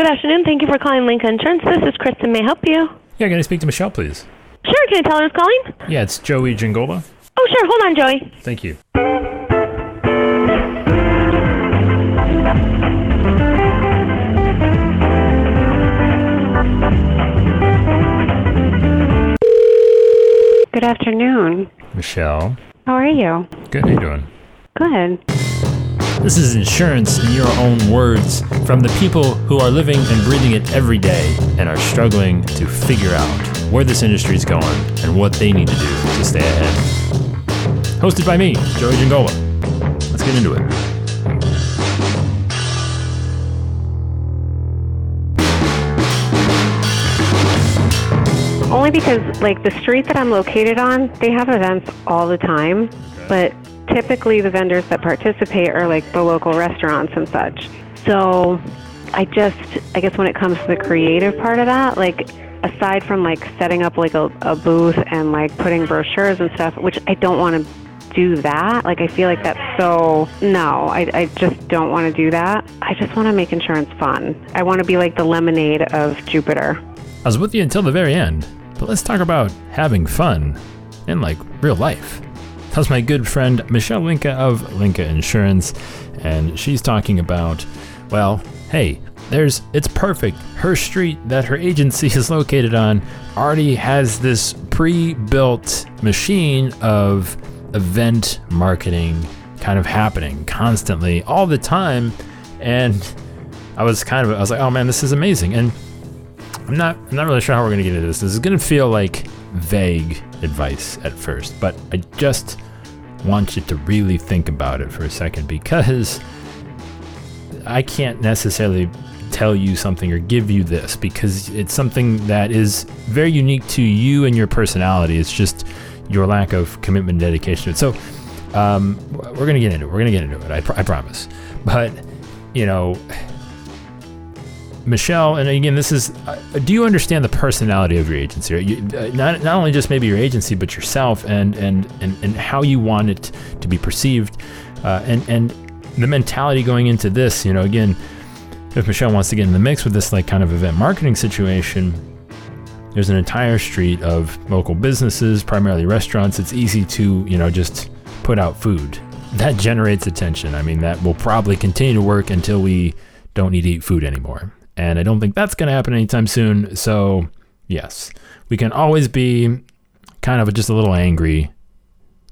Good afternoon. Thank you for calling Lincoln Insurance. This is Kristen. May I help you? Yeah, can I speak to Michelle, please? Sure. Can I tell her who's calling? Yeah, it's Joey Giangola. Oh, sure. Hold on, Joey. Thank you. Good afternoon. Michelle. How are you? Good, how you doing? Good. This is insurance in your own words from the people who are living and breathing it every day and are struggling to figure out where this industry is going and what they need to do to stay ahead. Hosted by me, Joey Giangola. Let's get into it. Only because, like, the street that I'm located on, they have events all the time, but typically the vendors that participate are like the local restaurants and such. So I just, I guess when it comes to the creative part of that, like, aside from like setting up like a, a booth and like putting brochures and stuff, which I don't want to do that. Like, I feel like that's so, no, I, I just don't want to do that. I just want to make insurance fun. I want to be like the lemonade of Jupiter. I was with you until the very end, but let's talk about having fun in like real life. That's my good friend Michelle Linka of Linka Insurance, and she's talking about, well, hey, there's it's perfect. Her street that her agency is located on already has this pre-built machine of event marketing kind of happening constantly all the time and I was kind of I was like, "Oh man, this is amazing." And I'm not I'm not really sure how we're gonna get into this. This is gonna feel like vague advice at first, but I just want you to really think about it for a second because I can't necessarily tell you something or give you this because it's something that is very unique to you and your personality. It's just your lack of commitment and dedication to. So um, we're gonna get into it. We're gonna get into it. I, pr- I promise. But you know, Michelle, and again, this is. Uh, do you understand the personality of your agency? Right? You, uh, not not only just maybe your agency, but yourself, and and and, and how you want it to be perceived, uh, and and the mentality going into this. You know, again, if Michelle wants to get in the mix with this like kind of event marketing situation, there's an entire street of local businesses, primarily restaurants. It's easy to you know just put out food. That generates attention. I mean, that will probably continue to work until we don't need to eat food anymore. And I don't think that's going to happen anytime soon. So, yes, we can always be kind of just a little angry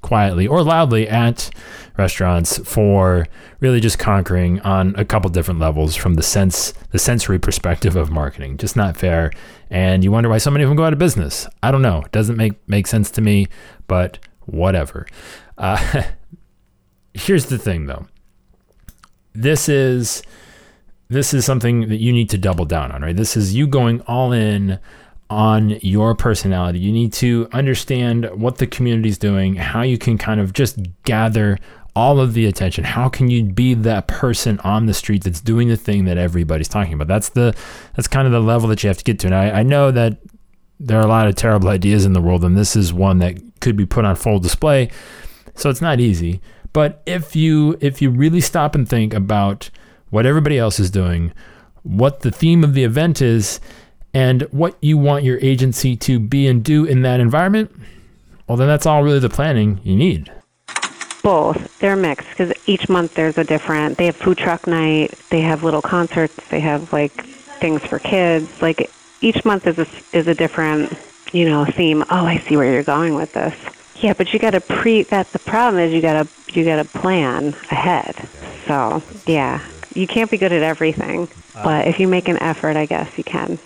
quietly or loudly at restaurants for really just conquering on a couple different levels from the sense the sensory perspective of marketing. Just not fair. And you wonder why so many of them go out of business. I don't know. It doesn't make make sense to me but whatever. Uh, here's the thing though. This is this is something that you need to double down on, right? This is you going all in on your personality. You need to understand what the community is doing, how you can kind of just gather all of the attention. How can you be that person on the street that's doing the thing that everybody's talking about? That's the that's kind of the level that you have to get to. And I, I know that there are a lot of terrible ideas in the world, and this is one that could be put on full display. So it's not easy. But if you if you really stop and think about what everybody else is doing, what the theme of the event is, and what you want your agency to be and do in that environment, well, then that's all really the planning you need. Both. They're mixed because each month there's a different. They have food truck night. They have little concerts. They have like things for kids. Like each month is a, is a different, you know, theme. Oh, I see where you're going with this. Yeah, but you got to pre. That's the problem is you got to you got to plan ahead. So yeah, you can't be good at everything, but if you make an effort, I guess you can.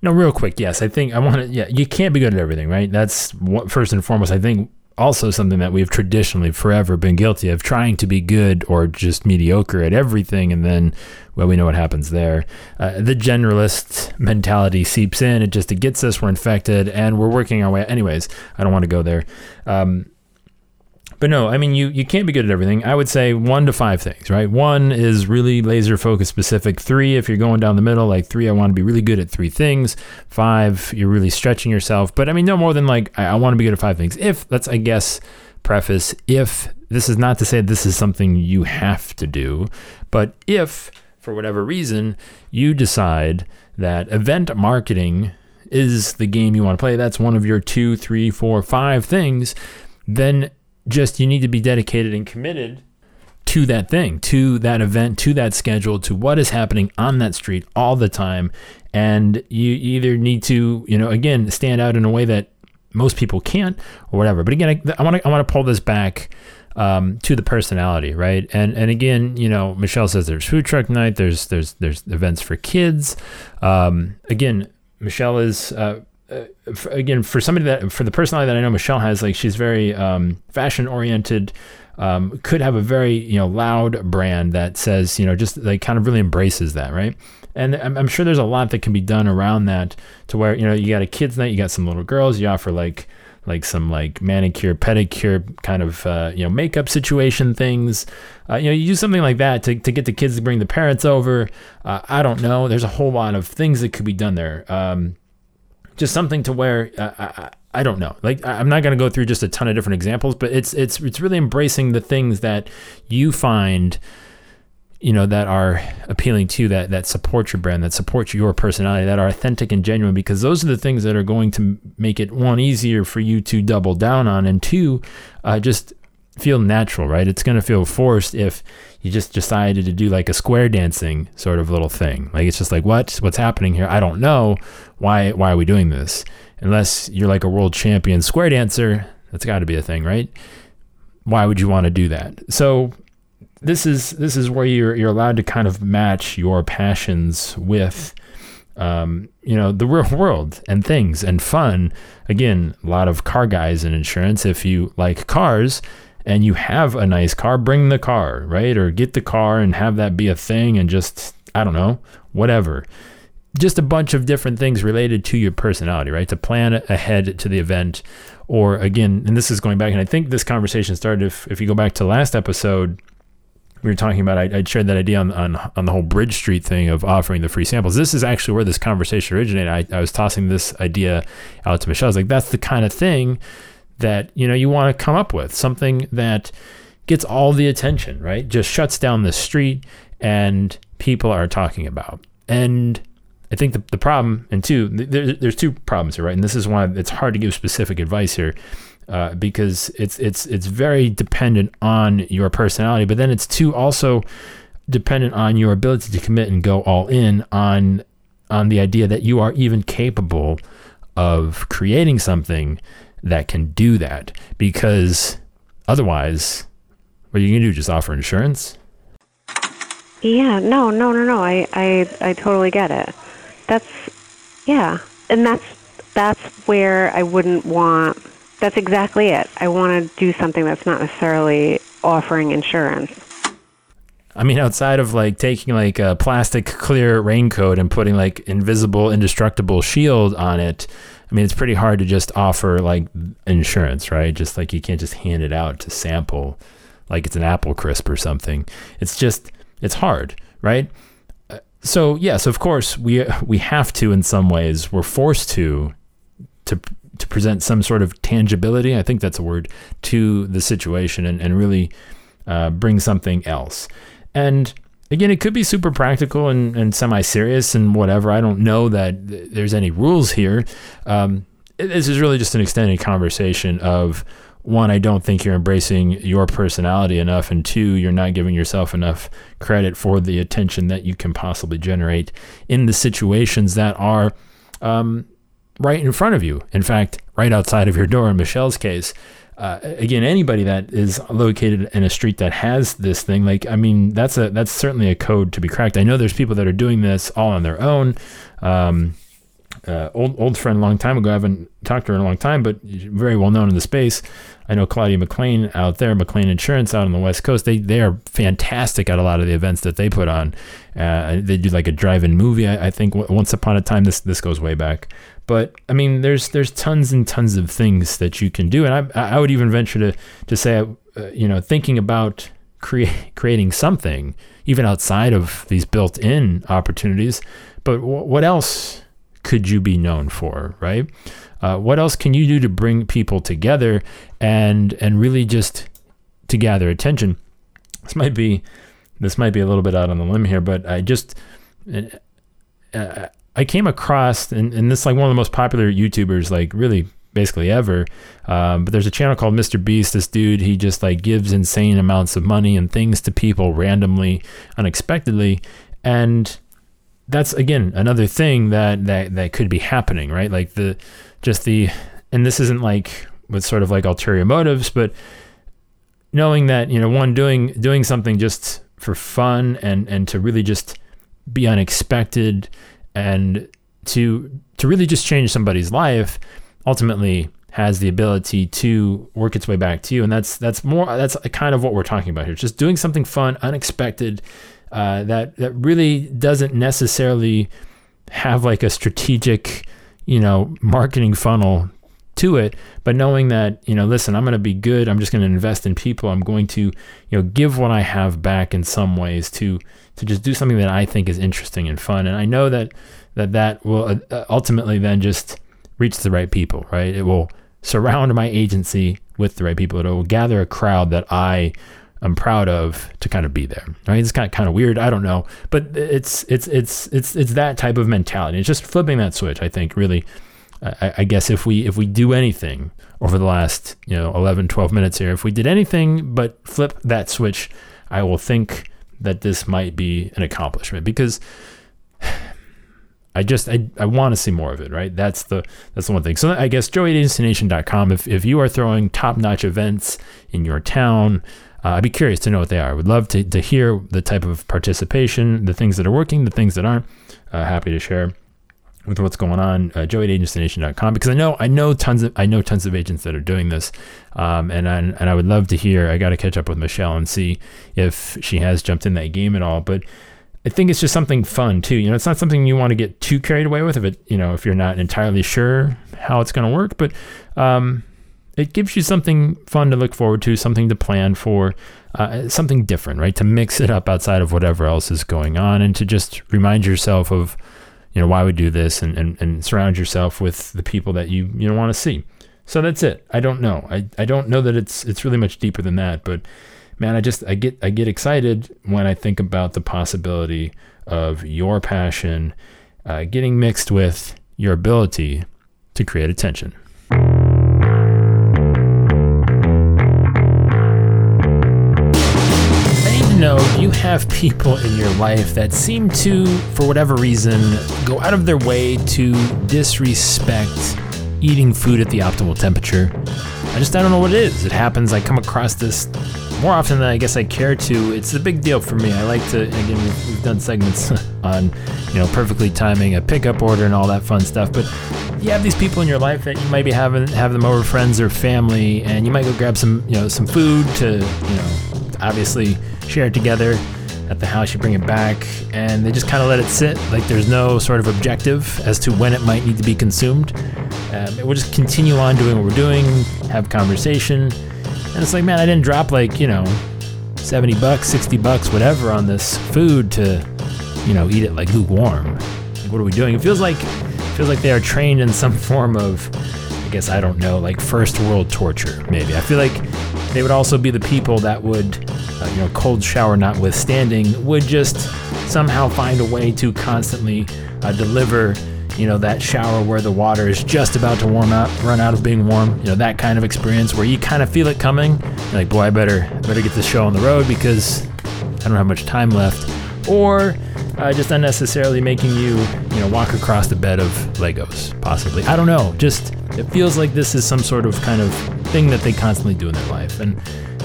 No, real quick, yes, I think I want to. Yeah, you can't be good at everything, right? That's what, first and foremost. I think also something that we've traditionally forever been guilty of trying to be good or just mediocre at everything, and then well, we know what happens there. Uh, the generalist mentality seeps in. It just it gets us. We're infected, and we're working our way. Anyways, I don't want to go there. Um, but no, I mean you you can't be good at everything. I would say one to five things, right? One is really laser focus specific. Three, if you're going down the middle, like three, I want to be really good at three things. Five, you're really stretching yourself. But I mean, no more than like I, I want to be good at five things. If that's I guess preface, if this is not to say this is something you have to do, but if for whatever reason, you decide that event marketing is the game you want to play. That's one of your two, three, four, five things. Then just you need to be dedicated and committed to that thing, to that event, to that schedule, to what is happening on that street all the time. And you either need to, you know, again, stand out in a way that most people can't or whatever. But again, I want to I want to pull this back um, to the personality, right? And and again, you know, Michelle says there's food truck night. There's there's there's events for kids. Um, again, Michelle is. Uh, uh, again, for somebody that, for the personality that I know Michelle has, like she's very um, fashion oriented, um, could have a very you know loud brand that says you know just like kind of really embraces that, right? And I'm, I'm sure there's a lot that can be done around that to where you know you got a kids night, you got some little girls, you offer like like some like manicure, pedicure kind of uh, you know makeup situation things. Uh, you know, you use something like that to, to get the kids to bring the parents over. Uh, I don't know. There's a whole lot of things that could be done there. Um, just something to where uh, I, I don't know. Like I'm not going to go through just a ton of different examples, but it's it's it's really embracing the things that you find you know that are appealing to that that support your brand that support your personality that are authentic and genuine because those are the things that are going to make it one easier for you to double down on and two uh, just feel natural right? It's going to feel forced if you just decided to do like a square dancing sort of little thing. Like it's just like what? What's happening here? I don't know. Why why are we doing this? Unless you're like a world champion square dancer that's got to be a thing right? Why would you want to do that? So this is this is where you're you're allowed to kind of match your passions with um, you know the real world and things and fun. Again a lot of car guys in insurance if you like cars and you have a nice car bring the car right or get the car and have that be a thing and just i don't know whatever just a bunch of different things related to your personality right to plan ahead to the event or again and this is going back and i think this conversation started if, if you go back to last episode we were talking about, I, I shared that idea on, on, on the whole Bridge Street thing of offering the free samples. This is actually where this conversation originated. I, I was tossing this idea out to Michelle. I was like, that's the kind of thing that, you know, you want to come up with something that gets all the attention, right? Just shuts down the street and people are talking about. And I think the, the problem, and two, there, there's two problems here, right? And this is why it's hard to give specific advice here uh, because it's it's it's very dependent on your personality, but then it's too also dependent on your ability to commit and go all in on on the idea that you are even capable of creating something that can do that because otherwise what are you going to do just offer insurance yeah no no no no i i i totally get it that's yeah and that's that's where i wouldn't want that's exactly it. I want to do something that's not necessarily offering insurance. I mean, outside of like taking like a plastic clear raincoat and putting like invisible, indestructible shield on it, I mean, it's pretty hard to just offer like insurance, right? Just like you can't just hand it out to sample like it's an apple crisp or something. It's just, it's hard, right? Uh, so yes, of course we we have to in some ways. We're forced to to to present some sort of tangibility, I think that's a word, to the situation and, and really uh, bring something else. And again, it could be super practical and, and semi serious and whatever. I don't know that th- there's any rules here. Um, this is really just an extended conversation of one, I don't think you're embracing your personality enough, and two, you're not giving yourself enough credit for the attention that you can possibly generate in the situations that are um, right in front of you. In fact, right outside of your door in Michelle's case. Uh, again, anybody that is located in a street that has this thing, like I mean, that's a that's certainly a code to be cracked. I know there's people that are doing this all on their own. Um, uh, old old friend, long time ago. I haven't talked to her in a long time, but very well known in the space. I know Claudia McLean out there, McLean Insurance out on the West Coast. They they are fantastic at a lot of the events that they put on. Uh, they do like a drive-in movie. I, I think once upon a time. This this goes way back. But I mean, there's there's tons and tons of things that you can do, and I I would even venture to to say, uh, you know, thinking about create, creating something even outside of these built-in opportunities. But w- what else could you be known for, right? Uh, what else can you do to bring people together and and really just to gather attention? This might be this might be a little bit out on the limb here, but I just uh, I came across and, and this is like one of the most popular YouTubers, like really basically ever. Um, but there's a channel called Mr. Beast. This dude, he just like gives insane amounts of money and things to people randomly, unexpectedly, and that's again another thing that that that could be happening, right? Like the just the and this isn't like with sort of like ulterior motives, but knowing that you know one doing doing something just for fun and and to really just be unexpected and to to really just change somebody's life ultimately has the ability to work its way back to you. And that's that's more that's kind of what we're talking about here just doing something fun unexpected uh, that that really doesn't necessarily have like a strategic you know marketing funnel to it but knowing that you know listen i'm going to be good. I'm just going to invest in people. I'm going to you know give what i have back in some ways to to just do something that i think is interesting and fun. And i know that that that will uh, uh ultimately then just reach the right people right? It will surround my agency with the right people. It will gather a crowd that i am proud of to kind of be there right? It's kind of kind of weird. I don't know. But it's it's it's it's it's that type of mentality. It's just flipping that switch i think really. I, I, guess if we if we do anything over the last you know 11 12 minutes here if we did anything but flip that switch i will think that this might be an accomplishment because I just I, I want to see more of it, right? That's the that's the one thing. So I guess joeyagencynation.com. If if you are throwing top notch events in your town, uh, I'd be curious to know what they are. I would love to to hear the type of participation, the things that are working, the things that aren't. Uh, happy to share with what's going on, uh, joey at because I know I know tons of I know tons of agents that are doing this, um, and I, and I would love to hear. I got to catch up with Michelle and see if she has jumped in that game at all. But I think it's just something fun too. You know, it's not something you want to get too carried away with if it you know if you're not entirely sure how it's going to work, but um, it gives you something fun to look forward to, something to plan for, uh, something different, right? To mix it up outside of whatever else is going on, and to just remind yourself of you know why we do this and, and, and surround yourself with the people that you you know want to see. So that's it. I don't know. I, I don't know that it's it's really much deeper than that but man i just i get i get excited when i think about the possibility of your passion uh, getting mixed with your ability to create attention know you have people in your life that seem to, for whatever reason, go out of their way to disrespect eating food at the optimal temperature. I just I don't know what it is. It happens. I come across this more often than I guess I care to. It's a big deal for me. I like to again we've, done segments on you know perfectly timing a pickup order and all that fun stuff. But you have these people in your life that you might be having have them over friends or family, and you might go grab some you know some food to you know obviously share it together at the house, you bring it back, and they just kind of let it sit. Like there's no sort of objective as to when it might need to be consumed. Um, we'll just continue on doing what we're doing, have conversation, and it's like, man, I didn't drop like you know, seventy bucks, sixty bucks, whatever on this food to, you know, eat it like lukewarm. Like, what are we doing? It feels like, it feels like they are trained in some form of, I guess I don't know, like first world torture. Maybe I feel like they would also be the people that would uh, you know, cold shower notwithstanding, would just somehow find a way to constantly uh, deliver, you know, that shower where the water is just about to warm out, run out of being warm. You know, that kind of experience where you kind of feel it coming. You're like, boy, I better better get this show on the road because I don't have much time left. Or uh, just unnecessarily making you, you know, walk across the bed of Legos, possibly. I don't know. Just it feels like this is some sort of kind of thing that they constantly do in their life, and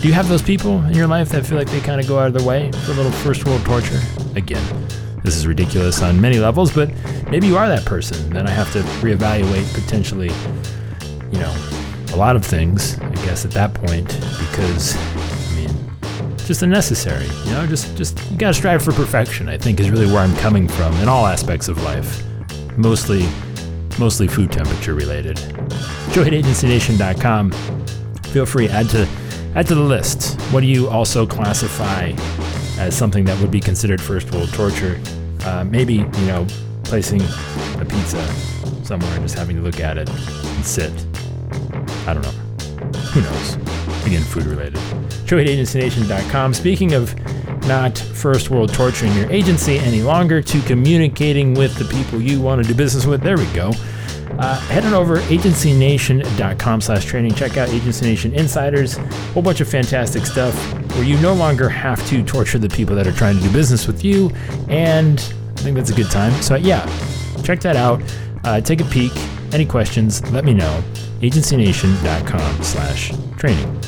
do you have those people in your life that feel like they kind of go out of their way for a little first world torture? Again, this is ridiculous on many levels, but maybe you are that person. Then I have to reevaluate potentially, you know, a lot of things, I guess, at that point, because, I mean, just unnecessary. You know, just, just, you gotta strive for perfection, I think, is really where I'm coming from in all aspects of life. Mostly, mostly food temperature related. Joy Feel free, add to Add to the list. What do you also classify as something that would be considered first world torture? Uh, maybe, you know, placing a pizza somewhere and just having to look at it and sit. I don't know. Who knows? Again, food related. joey@agencynation.com. Speaking of not first world torturing your agency any longer to communicating with the people you want to do business with. There we go. Uh, head on over agencynation.com slash training. Check out Agency Nation Insiders. Whole bunch of fantastic stuff where you no longer have to torture the people that are trying to do business with you. And I think that's a good time. So yeah, check that out. Uh, take a peek. Any questions, let me know. agencynation.com slash training.